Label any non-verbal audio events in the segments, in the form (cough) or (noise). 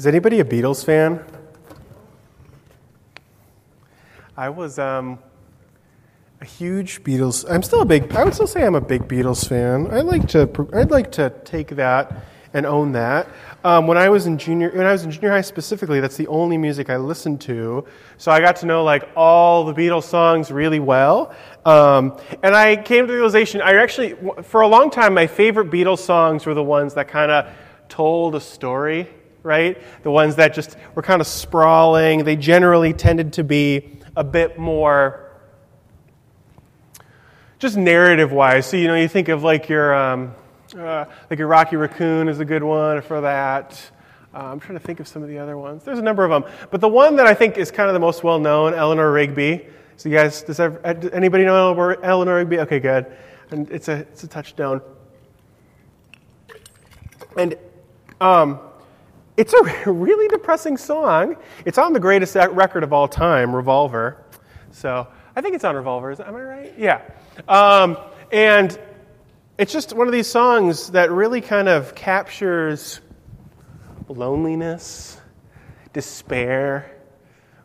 Is anybody a Beatles fan? I was um, a huge Beatles. I'm still a big. I would still say I'm a big Beatles fan. I like to. I'd like to take that and own that. Um, when I was in junior, when I was in junior high specifically, that's the only music I listened to. So I got to know like all the Beatles songs really well. Um, and I came to the realization. I actually, for a long time, my favorite Beatles songs were the ones that kind of told a story. Right, the ones that just were kind of sprawling. They generally tended to be a bit more just narrative wise. So, you know, you think of like your, um, uh, like your Rocky Raccoon is a good one for that. Uh, I'm trying to think of some of the other ones. There's a number of them. But the one that I think is kind of the most well known, Eleanor Rigby. So, you guys, does anybody know Eleanor Rigby? Okay, good. And it's a, it's a touchdown. And um, it's a (laughs) really depressing song. It's on the greatest record of all time, Revolver. So I think it's on Revolver. Am I right? Yeah. Um, and it's just one of these songs that really kind of captures loneliness, despair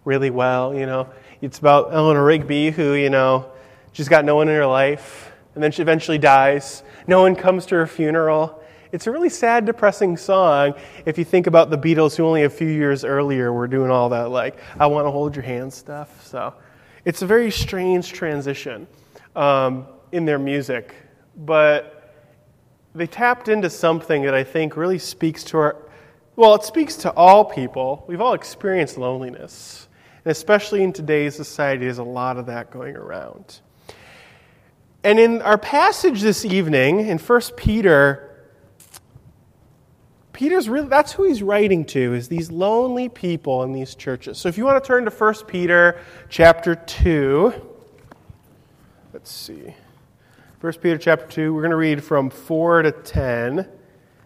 really well. You know, it's about Eleanor Rigby, who, you know, she's got no one in her life, and then she eventually dies. No one comes to her funeral. It's a really sad, depressing song if you think about the Beatles, who only a few years earlier were doing all that, like, I want to hold your hand stuff. So it's a very strange transition um, in their music. But they tapped into something that I think really speaks to our, well, it speaks to all people. We've all experienced loneliness. And especially in today's society, there's a lot of that going around. And in our passage this evening, in 1 Peter, Peter's really, that's who he's writing to, is these lonely people in these churches. So if you want to turn to 1 Peter chapter 2, let's see. 1 Peter chapter 2, we're going to read from 4 to 10.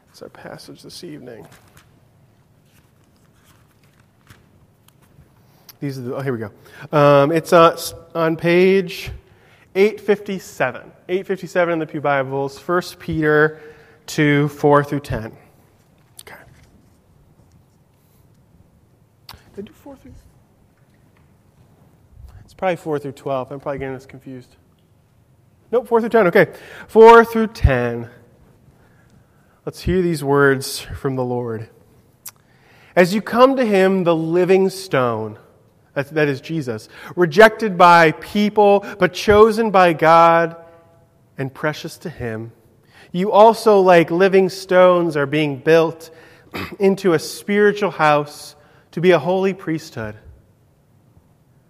It's our passage this evening. These are the, oh, here we go. Um, it's on, on page 857. 857 in the Pew Bibles, 1 Peter 2, 4 through 10. They do 4 through. It's probably 4 through 12. I'm probably getting this confused. Nope, 4 through 10. Okay. 4 through 10. Let's hear these words from the Lord. As you come to him, the living stone, that is Jesus, rejected by people, but chosen by God and precious to him, you also, like living stones, are being built (clears throat) into a spiritual house to be a holy priesthood,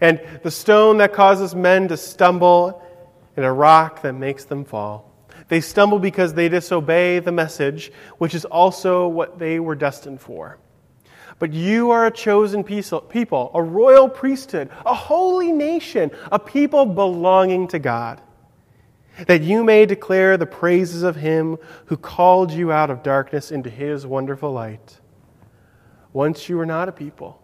And the stone that causes men to stumble and a rock that makes them fall. They stumble because they disobey the message, which is also what they were destined for. But you are a chosen people, a royal priesthood, a holy nation, a people belonging to God, that you may declare the praises of him who called you out of darkness into his wonderful light. Once you were not a people,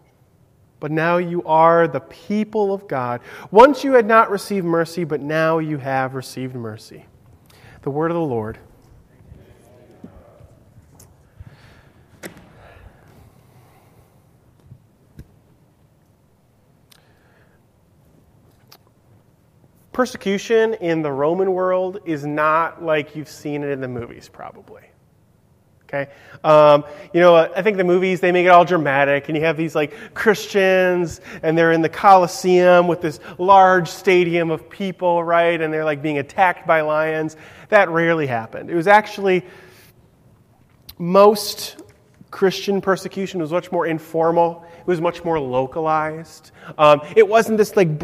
but now you are the people of God. Once you had not received mercy, but now you have received mercy. The word of the Lord. Persecution in the Roman world is not like you've seen it in the movies, probably. Okay, um, you know, I think the movies they make it all dramatic, and you have these like Christians, and they're in the Colosseum with this large stadium of people, right? And they're like being attacked by lions. That rarely happened. It was actually most Christian persecution was much more informal. It was much more localized. Um, it wasn't this like,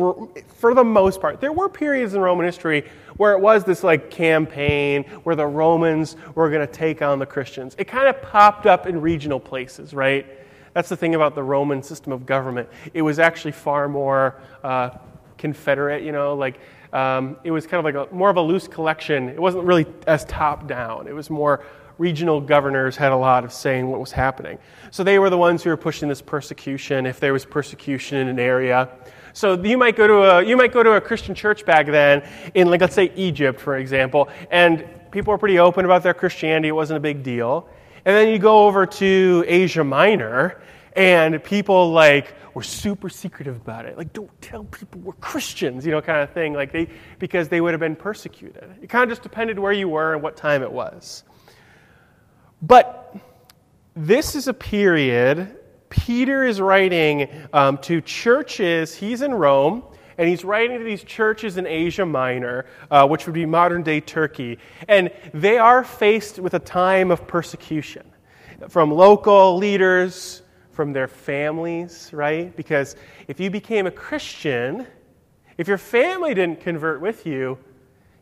for the most part, there were periods in Roman history where it was this like campaign where the Romans were going to take on the Christians. It kind of popped up in regional places, right? That's the thing about the Roman system of government. It was actually far more uh, confederate, you know, like um, it was kind of like a, more of a loose collection. It wasn't really as top down. It was more regional governors had a lot of saying what was happening. So they were the ones who were pushing this persecution if there was persecution in an area. So you might go to a you might go to a Christian church back then in like let's say Egypt for example, and people were pretty open about their Christianity. It wasn't a big deal. And then you go over to Asia Minor, and people like were super secretive about it. Like, don't tell people we're Christians, you know, kind of thing. Like they because they would have been persecuted. It kind of just depended where you were and what time it was. But this is a period, Peter is writing um, to churches, he's in Rome, and he's writing to these churches in Asia Minor, uh, which would be modern day Turkey. And they are faced with a time of persecution from local leaders, from their families, right? Because if you became a Christian, if your family didn't convert with you,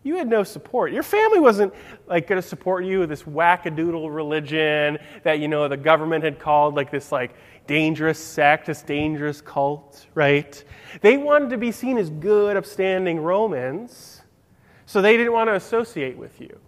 you had no support. Your family wasn't like going to support you with this wackadoodle religion that you know the government had called like this like dangerous sect, this dangerous cult, right? They wanted to be seen as good, upstanding Romans, so they didn't want to associate with you.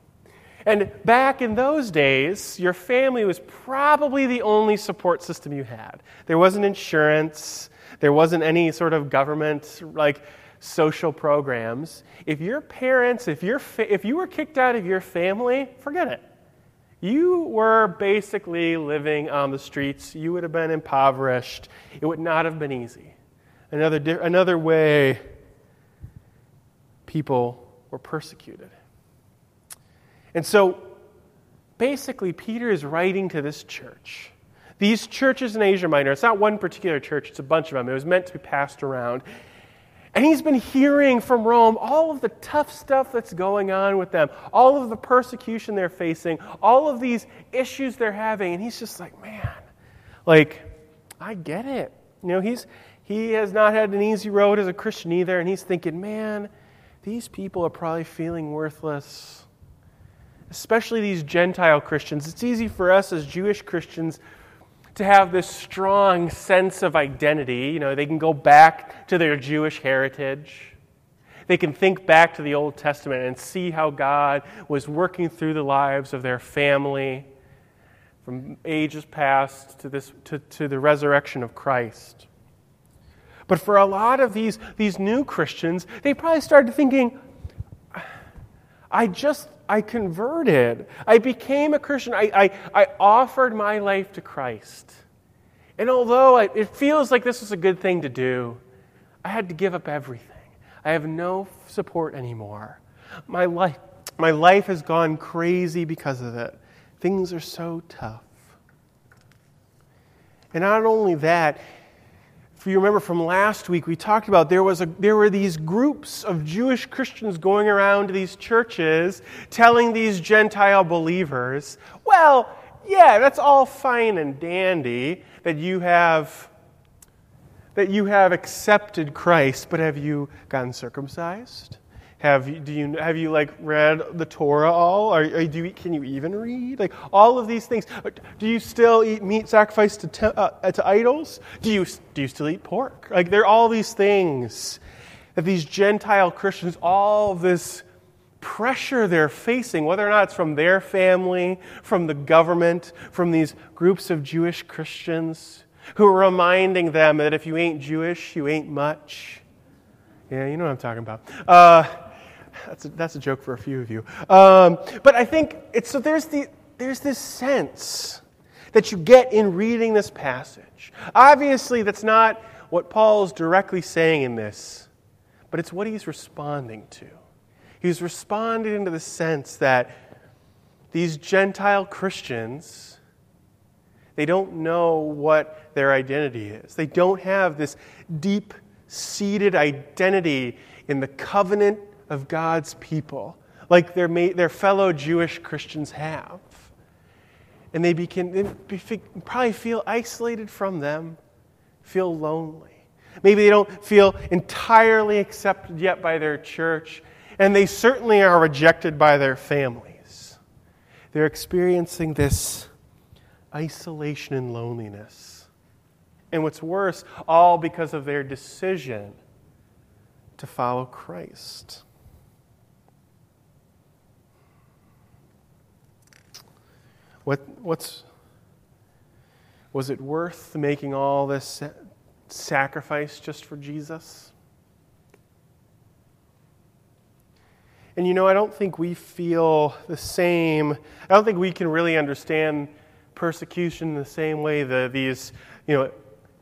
And back in those days, your family was probably the only support system you had. There wasn't insurance, there wasn't any sort of government like social programs. If your parents, if, your fa- if you were kicked out of your family, forget it. You were basically living on the streets. You would have been impoverished. It would not have been easy. Another, di- another way people were persecuted. And so basically, Peter is writing to this church. These churches in Asia Minor, it's not one particular church, it's a bunch of them. It was meant to be passed around. And he's been hearing from Rome all of the tough stuff that's going on with them, all of the persecution they're facing, all of these issues they're having. And he's just like, man, like, I get it. You know, he's, he has not had an easy road as a Christian either. And he's thinking, man, these people are probably feeling worthless, especially these Gentile Christians. It's easy for us as Jewish Christians to have this strong sense of identity. You know, they can go back to their Jewish heritage. They can think back to the Old Testament and see how God was working through the lives of their family from ages past to, this, to, to the resurrection of Christ. But for a lot of these, these new Christians, they probably started thinking, I just I converted. I became a Christian. I, I, I offered my life to Christ. And although I, it feels like this was a good thing to do, I had to give up everything. I have no support anymore. My life, my life has gone crazy because of it. Things are so tough. And not only that, if you remember from last week, we talked about there, was a, there were these groups of Jewish Christians going around these churches telling these Gentile believers, well, yeah, that's all fine and dandy that you have that you have accepted Christ, but have you gotten circumcised? Have you, do you, have you like read the Torah all? Or, or do you, can you even read? Like all of these things. Do you still eat meat sacrificed to, te- uh, to idols? Do you, do you still eat pork? Like there are all these things that these Gentile Christians, all this pressure they're facing, whether or not it's from their family, from the government, from these groups of Jewish Christians who are reminding them that if you ain't Jewish, you ain't much. Yeah, you know what I'm talking about. Uh, that's a, that's a joke for a few of you. Um, but I think it's so there's, the, there's this sense that you get in reading this passage. Obviously, that's not what Paul is directly saying in this, but it's what he's responding to. He's responding to the sense that these Gentile Christians, they don't know what their identity is. They don't have this deep seated identity in the covenant of God's people, like their, their fellow Jewish Christians have. And they, begin, they probably feel isolated from them, feel lonely. Maybe they don't feel entirely accepted yet by their church, and they certainly are rejected by their families. They're experiencing this isolation and loneliness. And what's worse, all because of their decision to follow Christ. What, what's, was it worth making all this sacrifice just for Jesus? And you know, I don't think we feel the same. I don't think we can really understand persecution in the same way that these, you know,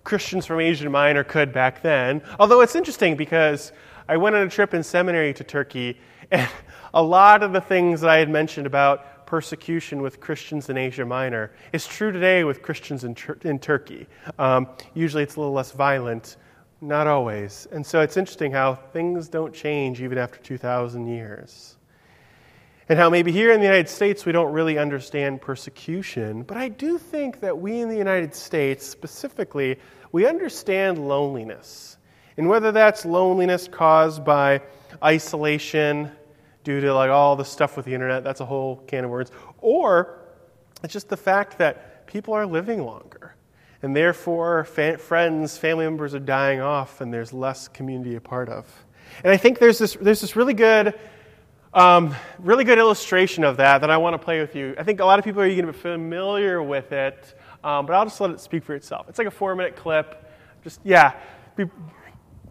Christians from Asia Minor could back then. Although it's interesting because I went on a trip in seminary to Turkey, and (laughs) a lot of the things that I had mentioned about persecution with Christians in Asia Minor is true today with Christians in, in Turkey. Um, usually it's a little less violent, not always. And so it's interesting how things don't change even after 2,000 years. And how maybe here in the United States we don't really understand persecution, but I do think that we in the United States specifically, we understand loneliness. And whether that's loneliness caused by isolation, due to like all the stuff with the internet. That's a whole can of words. Or it's just the fact that people are living longer. And therefore, fa- friends, family members are dying off, and there's less community a part of. And I think there's this, there's this really good, um, really good illustration of that that I want to play with you. I think a lot of people are going to be familiar with it, um, but I'll just let it speak for itself. It's like a four minute clip. Just, yeah, be,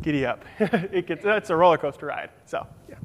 giddy up. (laughs) it gets, it's a roller coaster ride. So, yeah.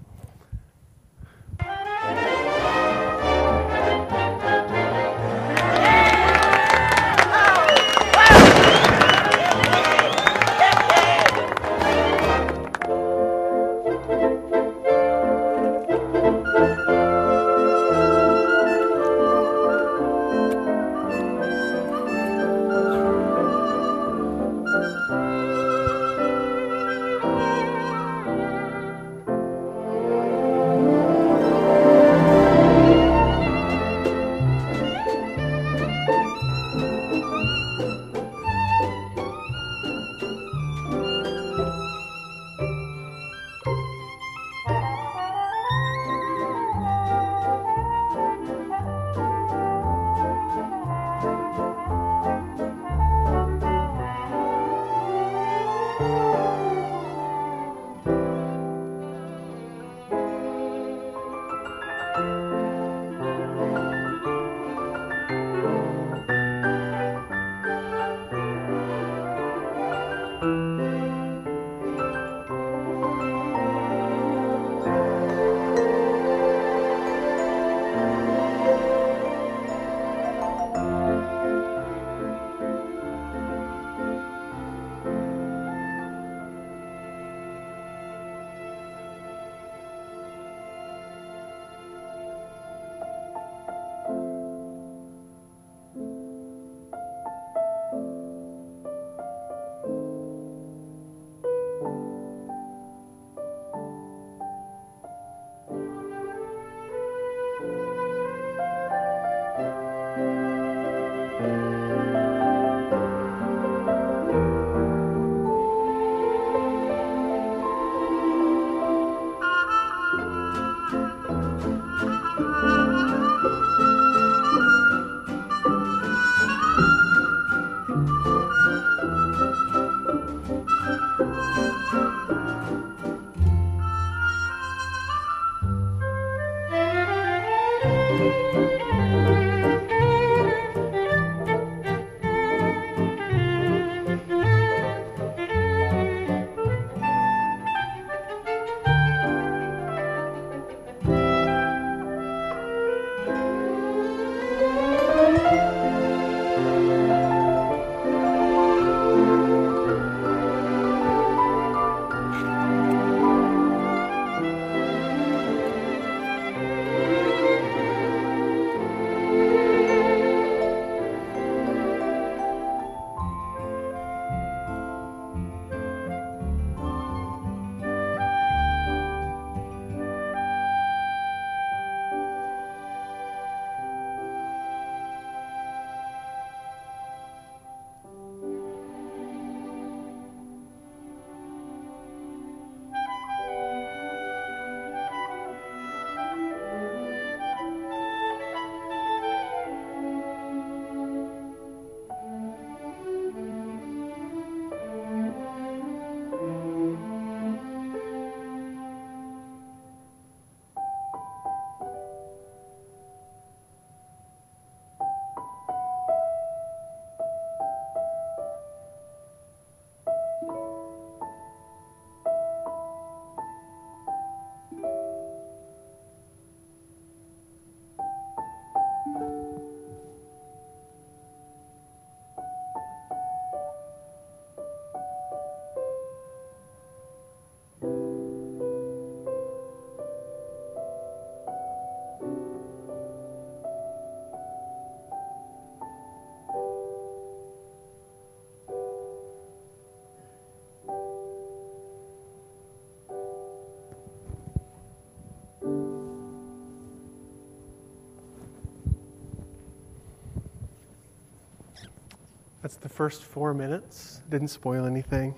That's the first four minutes. Didn't spoil anything.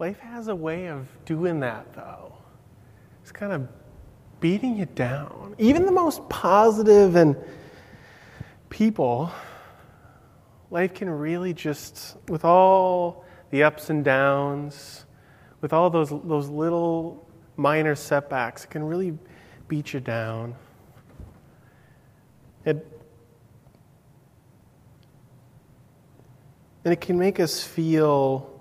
Life has a way of doing that, though. It's kind of beating you down. Even the most positive and people, life can really just, with all the ups and downs, with all those, those little minor setbacks, can really beat you down. It, and it can make us feel,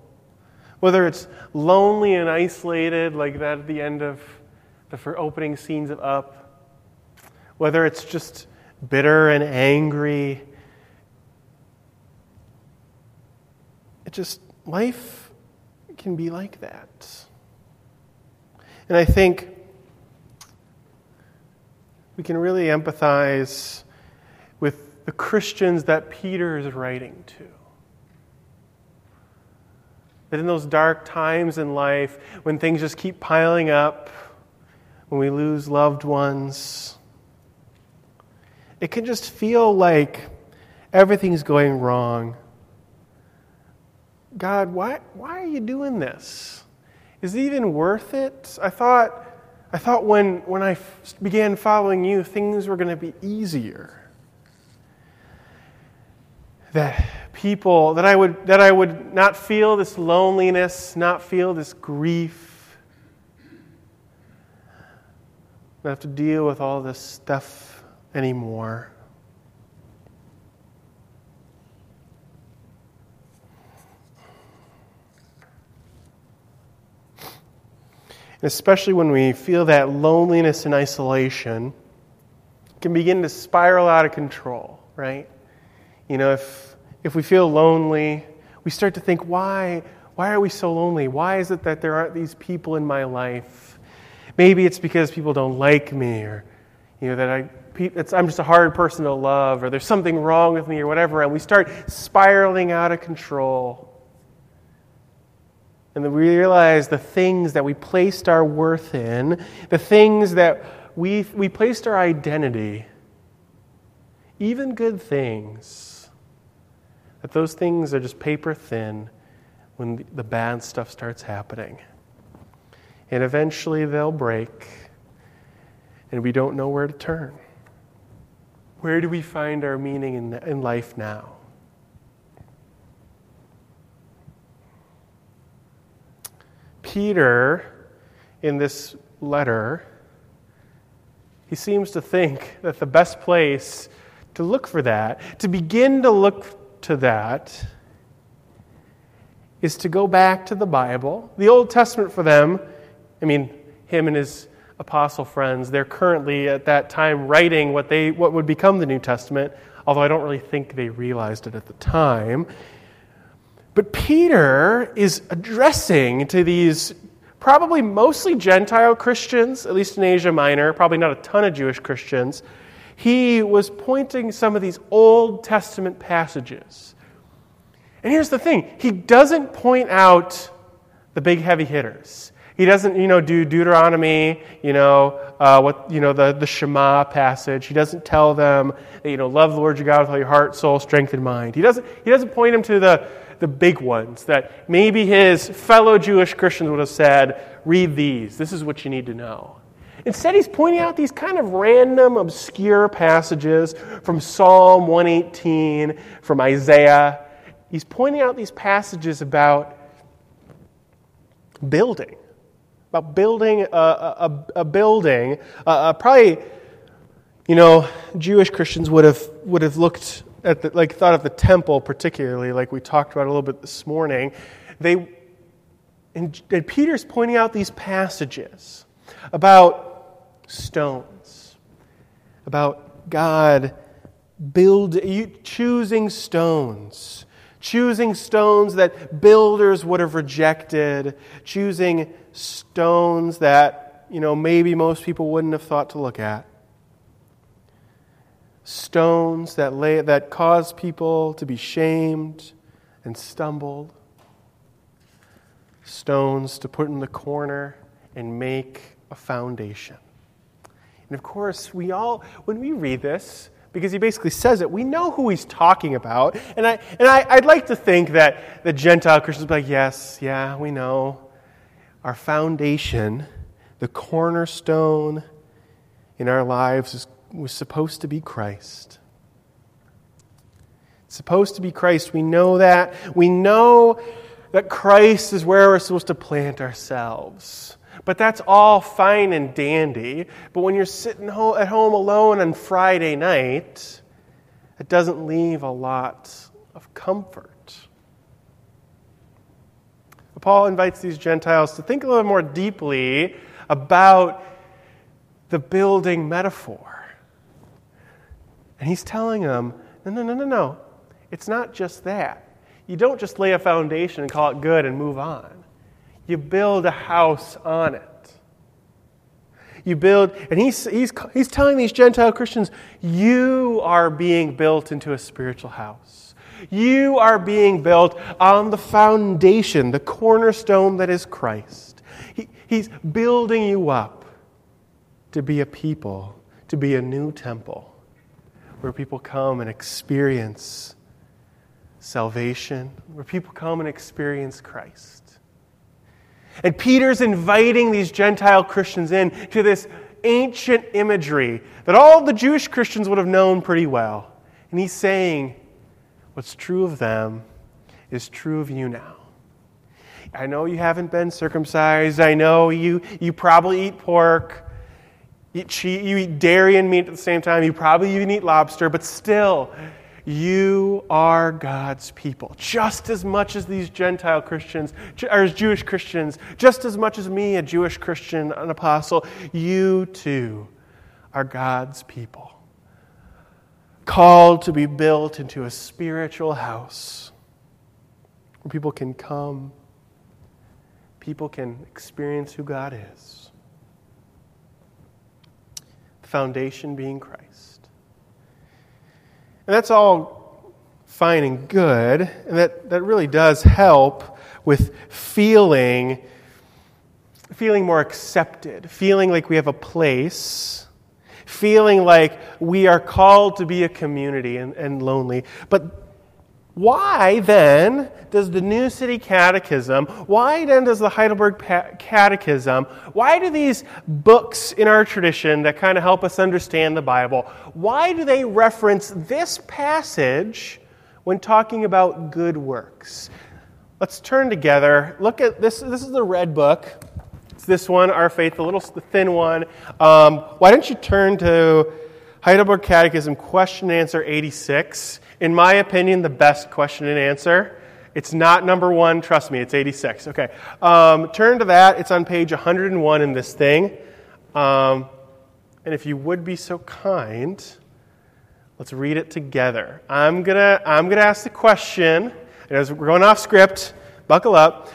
whether it's lonely and isolated, like that at the end of the opening scenes of Up, whether it's just bitter and angry. It just, life can be like that. And I think we can really empathize with the Christians that Peter is writing to. That in those dark times in life, when things just keep piling up, when we lose loved ones, it can just feel like everything's going wrong. God, why, why are you doing this? Is it even worth it? I thought, I thought when, when I began following you, things were going to be easier. That people, that I, would, that I would not feel this loneliness, not feel this grief not have to deal with all this stuff anymore. especially when we feel that loneliness and isolation can begin to spiral out of control, right? You know, if, if we feel lonely, we start to think, why, why are we so lonely? Why is it that there aren't these people in my life? Maybe it's because people don't like me or, you know, that I, I'm just a hard person to love or there's something wrong with me or whatever. And we start spiraling out of control. And then we realize the things that we placed our worth in, the things that we, we placed our identity, even good things, that those things are just paper thin when the bad stuff starts happening and eventually they'll break, and we don't know where to turn. Where do we find our meaning in, in life now? Peter, in this letter, he seems to think that the best place to look for that, to begin to look to that, is to go back to the Bible. The Old Testament for them I mean, him and his apostle friends, they're currently at that time writing what, they, what would become the New Testament, although I don't really think they realized it at the time. But Peter is addressing to these probably mostly Gentile Christians, at least in Asia Minor, probably not a ton of Jewish Christians. He was pointing some of these Old Testament passages. And here's the thing he doesn't point out the big heavy hitters. He doesn't, you know, do Deuteronomy, you know, uh, what, you know, the, the Shema passage. He doesn't tell them, that, you know, love the Lord your God with all your heart, soul, strength, and mind. He doesn't, he doesn't point them to the, the big ones that maybe his fellow Jewish Christians would have said, read these. This is what you need to know. Instead, he's pointing out these kind of random, obscure passages from Psalm 118, from Isaiah. He's pointing out these passages about building about building a, a, a building. Uh, uh, probably, you know, Jewish Christians would have, would have looked at the, like thought of the temple particularly, like we talked about a little bit this morning. They, and, and Peter's pointing out these passages about stones, about God build, choosing stones, choosing stones that builders would have rejected, choosing stones that, you know, maybe most people wouldn't have thought to look at. Stones that, lay, that cause people to be shamed and stumbled. Stones to put in the corner and make a foundation. And of course, we all, when we read this, because he basically says it. We know who he's talking about. And, I, and I, I'd like to think that the Gentile Christians would be like, yes, yeah, we know. Our foundation, the cornerstone in our lives, is, was supposed to be Christ. It's supposed to be Christ. We know that. We know that Christ is where we're supposed to plant ourselves. But that's all fine and dandy. But when you're sitting at home alone on Friday night, it doesn't leave a lot of comfort. Paul invites these Gentiles to think a little more deeply about the building metaphor. And he's telling them, no, no, no, no, no. It's not just that. You don't just lay a foundation and call it good and move on. You build a house on it. You build, and he's, he's, he's telling these Gentile Christians, you are being built into a spiritual house. You are being built on the foundation, the cornerstone that is Christ. He, he's building you up to be a people, to be a new temple where people come and experience salvation, where people come and experience Christ. And Peter's inviting these Gentile Christians in to this ancient imagery that all the Jewish Christians would have known pretty well. And he's saying, what's true of them is true of you now. I know you haven't been circumcised. I know you, you probably eat pork. You, cheat, you eat dairy and meat at the same time. You probably even eat lobster. But still, you are God's people, just as much as these Gentile Christians, or as Jewish Christians, just as much as me, a Jewish Christian, an apostle. You too are God's people, called to be built into a spiritual house where people can come, people can experience who God is. The foundation being Christ. And that's all fine and good, and that, that really does help with feeling feeling more accepted, feeling like we have a place, feeling like we are called to be a community and, and lonely. But why then does the New City Catechism, why then does the Heidelberg Catechism, why do these books in our tradition that kind of help us understand the Bible, why do they reference this passage when talking about good works? Let's turn together. Look at this. This is the red book. It's this one, Our Faith, the little the thin one. Um, why don't you turn to Heidelberg Catechism, question and answer 86? In my opinion, the best question and answer. It's not number one, trust me, it's 86. Okay. Um, turn to that. It's on page 101 in this thing. Um, and if you would be so kind, let's read it together. I'm going to I'm gonna ask the question. and As we're going off script, buckle up.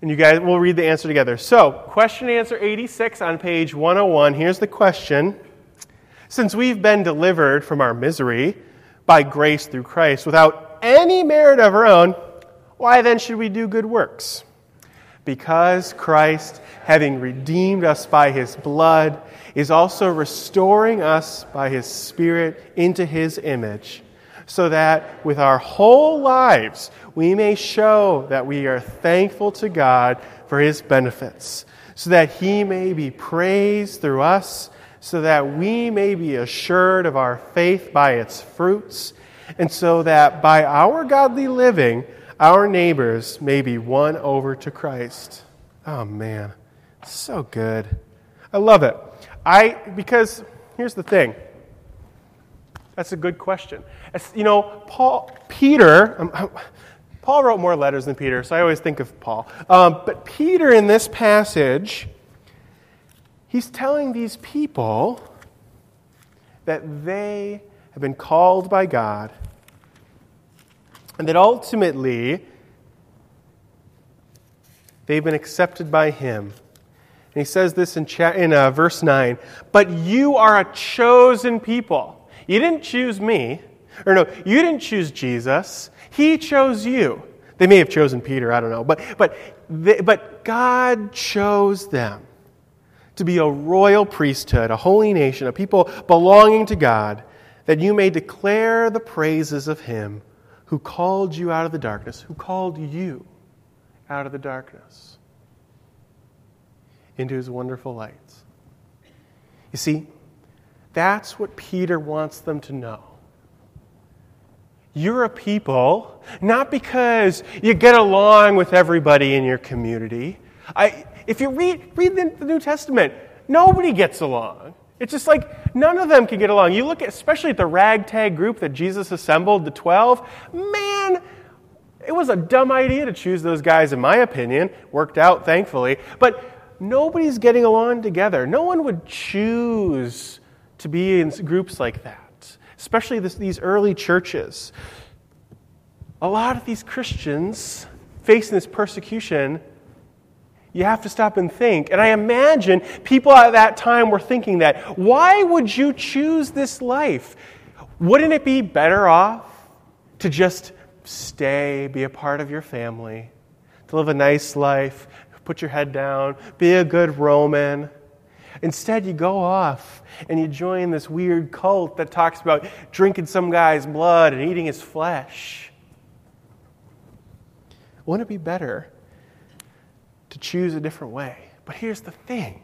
And you guys will read the answer together. So, question and answer 86 on page 101. Here's the question Since we've been delivered from our misery, by grace through Christ without any merit of our own, why then should we do good works? Because Christ, having redeemed us by his blood, is also restoring us by his Spirit into his image, so that with our whole lives we may show that we are thankful to God for his benefits, so that he may be praised through us so that we may be assured of our faith by its fruits, and so that by our godly living, our neighbors may be won over to Christ. Oh man, so good. I love it. I because here's the thing. That's a good question. You know, Paul, Peter, um, Paul wrote more letters than Peter, so I always think of Paul. Um, but Peter in this passage He's telling these people that they have been called by God and that ultimately they've been accepted by Him. And he says this in, cha- in uh, verse 9 But you are a chosen people. You didn't choose me. Or no, you didn't choose Jesus. He chose you. They may have chosen Peter, I don't know. But, but, they, but God chose them to be a royal priesthood, a holy nation, a people belonging to God, that you may declare the praises of him who called you out of the darkness, who called you out of the darkness into his wonderful lights. You see, that's what Peter wants them to know. You're a people, not because you get along with everybody in your community. I, if you read, read the New Testament, nobody gets along. It's just like none of them can get along. You look at, especially at the ragtag group that Jesus assembled, the 12, man, it was a dumb idea to choose those guys, in my opinion. Worked out, thankfully. But nobody's getting along together. No one would choose to be in groups like that, especially this, these early churches. A lot of these Christians facing this persecution, you have to stop and think. And I imagine people at that time were thinking that. Why would you choose this life? Wouldn't it be better off to just stay, be a part of your family, to live a nice life, put your head down, be a good Roman? Instead, you go off and you join this weird cult that talks about drinking some guy's blood and eating his flesh. Wouldn't it be better to choose a different way? But here's the thing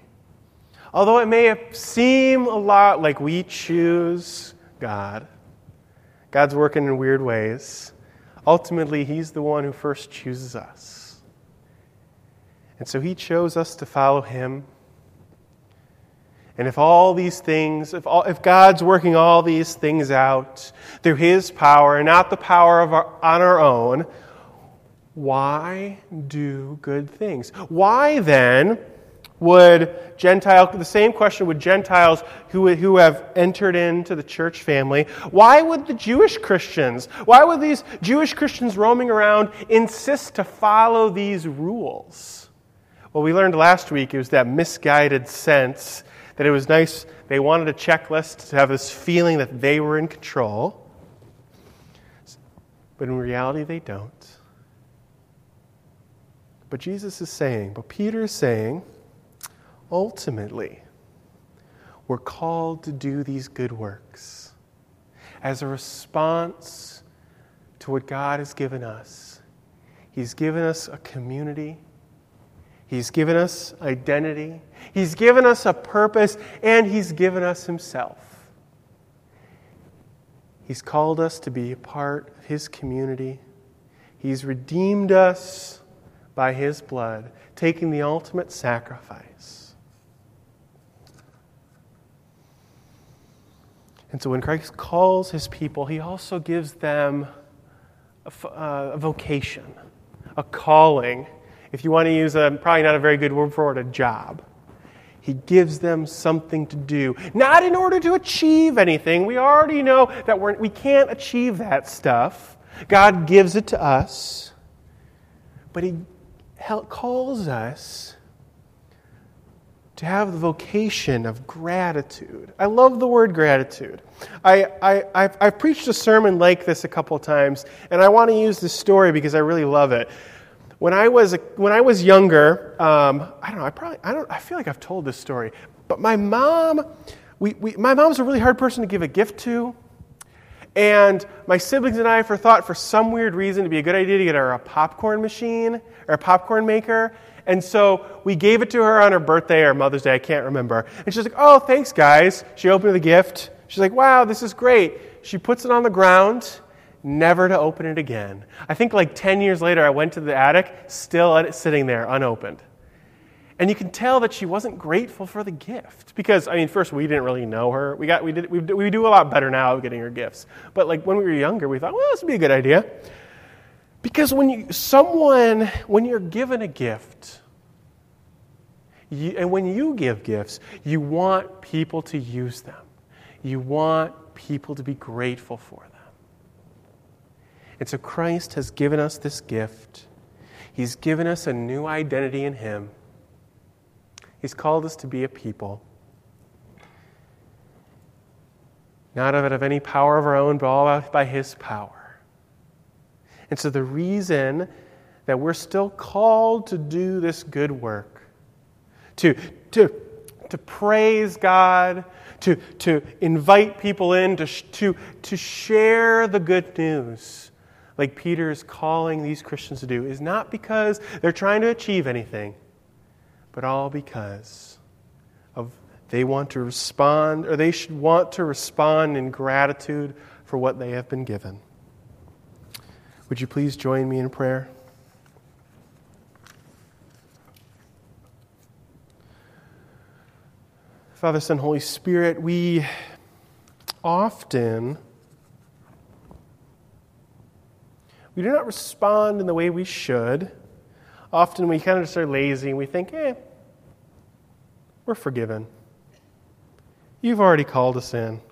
although it may seem a lot like we choose God, God's working in weird ways. Ultimately, He's the one who first chooses us. And so He chose us to follow Him. And if all these things, if, all, if God's working all these things out through His power and not the power of our, on our own, why do good things? Why then would Gentile, the same question would Gentiles who, who have entered into the church family, why would the Jewish Christians, why would these Jewish Christians roaming around insist to follow these rules? Well, we learned last week it was that misguided sense that it was nice, they wanted a checklist to have this feeling that they were in control. But in reality, they don't. But Jesus is saying, but Peter is saying, ultimately, we're called to do these good works as a response to what God has given us. He's given us a community. He's given us identity. He's given us a purpose, and He's given us Himself. He's called us to be a part of His community. He's redeemed us by His blood, taking the ultimate sacrifice. And so when Christ calls His people, He also gives them a, uh, a vocation, a calling if you want to use a probably not a very good word for it, a job. He gives them something to do, not in order to achieve anything. We already know that we're, we can't achieve that stuff. God gives it to us, but He calls us to have the vocation of gratitude. I love the word gratitude. I, I, I've, I've preached a sermon like this a couple times, and I want to use this story because I really love it. When I was, when I was younger, um, I don't know, I probably, I don't, I feel like I've told this story, but my mom, we, we, my mom's a really hard person to give a gift to. And my siblings and I for thought for some weird reason it'd be a good idea to get her a popcorn machine or a popcorn maker. And so we gave it to her on her birthday or Mother's Day, I can't remember. And she's like, oh, thanks, guys. She opened the gift. She's like, wow, this is great. She puts it on the ground never to open it again. I think like 10 years later, I went to the attic, still sitting there, unopened. And you can tell that she wasn't grateful for the gift. Because, I mean, first, we didn't really know her. We, got, we, did, we, we do a lot better now of getting her gifts. But like when we were younger, we thought, well, this would be a good idea. Because when you, someone, when you're given a gift, you, and when you give gifts, you want people to use them. You want people to be grateful for them. And so Christ has given us this gift. He's given us a new identity in Him. He's called us to be a people. Not out of any power of our own, but all out by His power. And so the reason that we're still called to do this good work, to, to, to praise God, to, to invite people in, to, to, to share the good news, like Peter is calling these Christians to do, is not because they're trying to achieve anything, but all because of they want to respond, or they should want to respond in gratitude for what they have been given. Would you please join me in prayer? Father, Son, Holy Spirit, we often we do not respond in the way we should. Often we kind of just are lazy and we think, eh, we're forgiven. You've already called us in.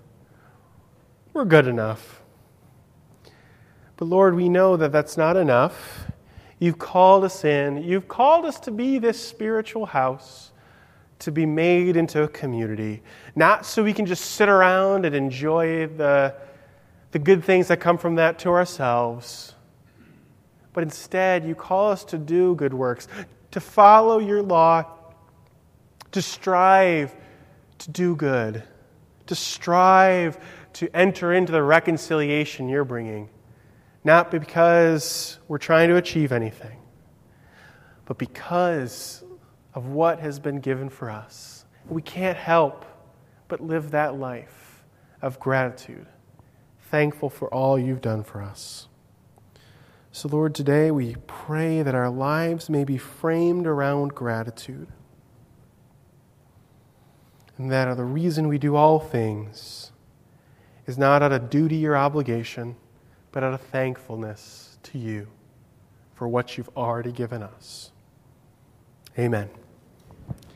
We're good enough. But Lord, we know that that's not enough. You've called us in. You've called us to be this spiritual house to be made into a community, not so we can just sit around and enjoy the, the good things that come from that to ourselves, but instead you call us to do good works, to follow your law, to strive to do good, to strive to enter into the reconciliation you're bringing, not because we're trying to achieve anything, but because of what has been given for us. We can't help but live that life of gratitude, thankful for all you've done for us. So, Lord, today we pray that our lives may be framed around gratitude. And that the reason we do all things is not out of duty or obligation, but out of thankfulness to you for what you've already given us. Amen.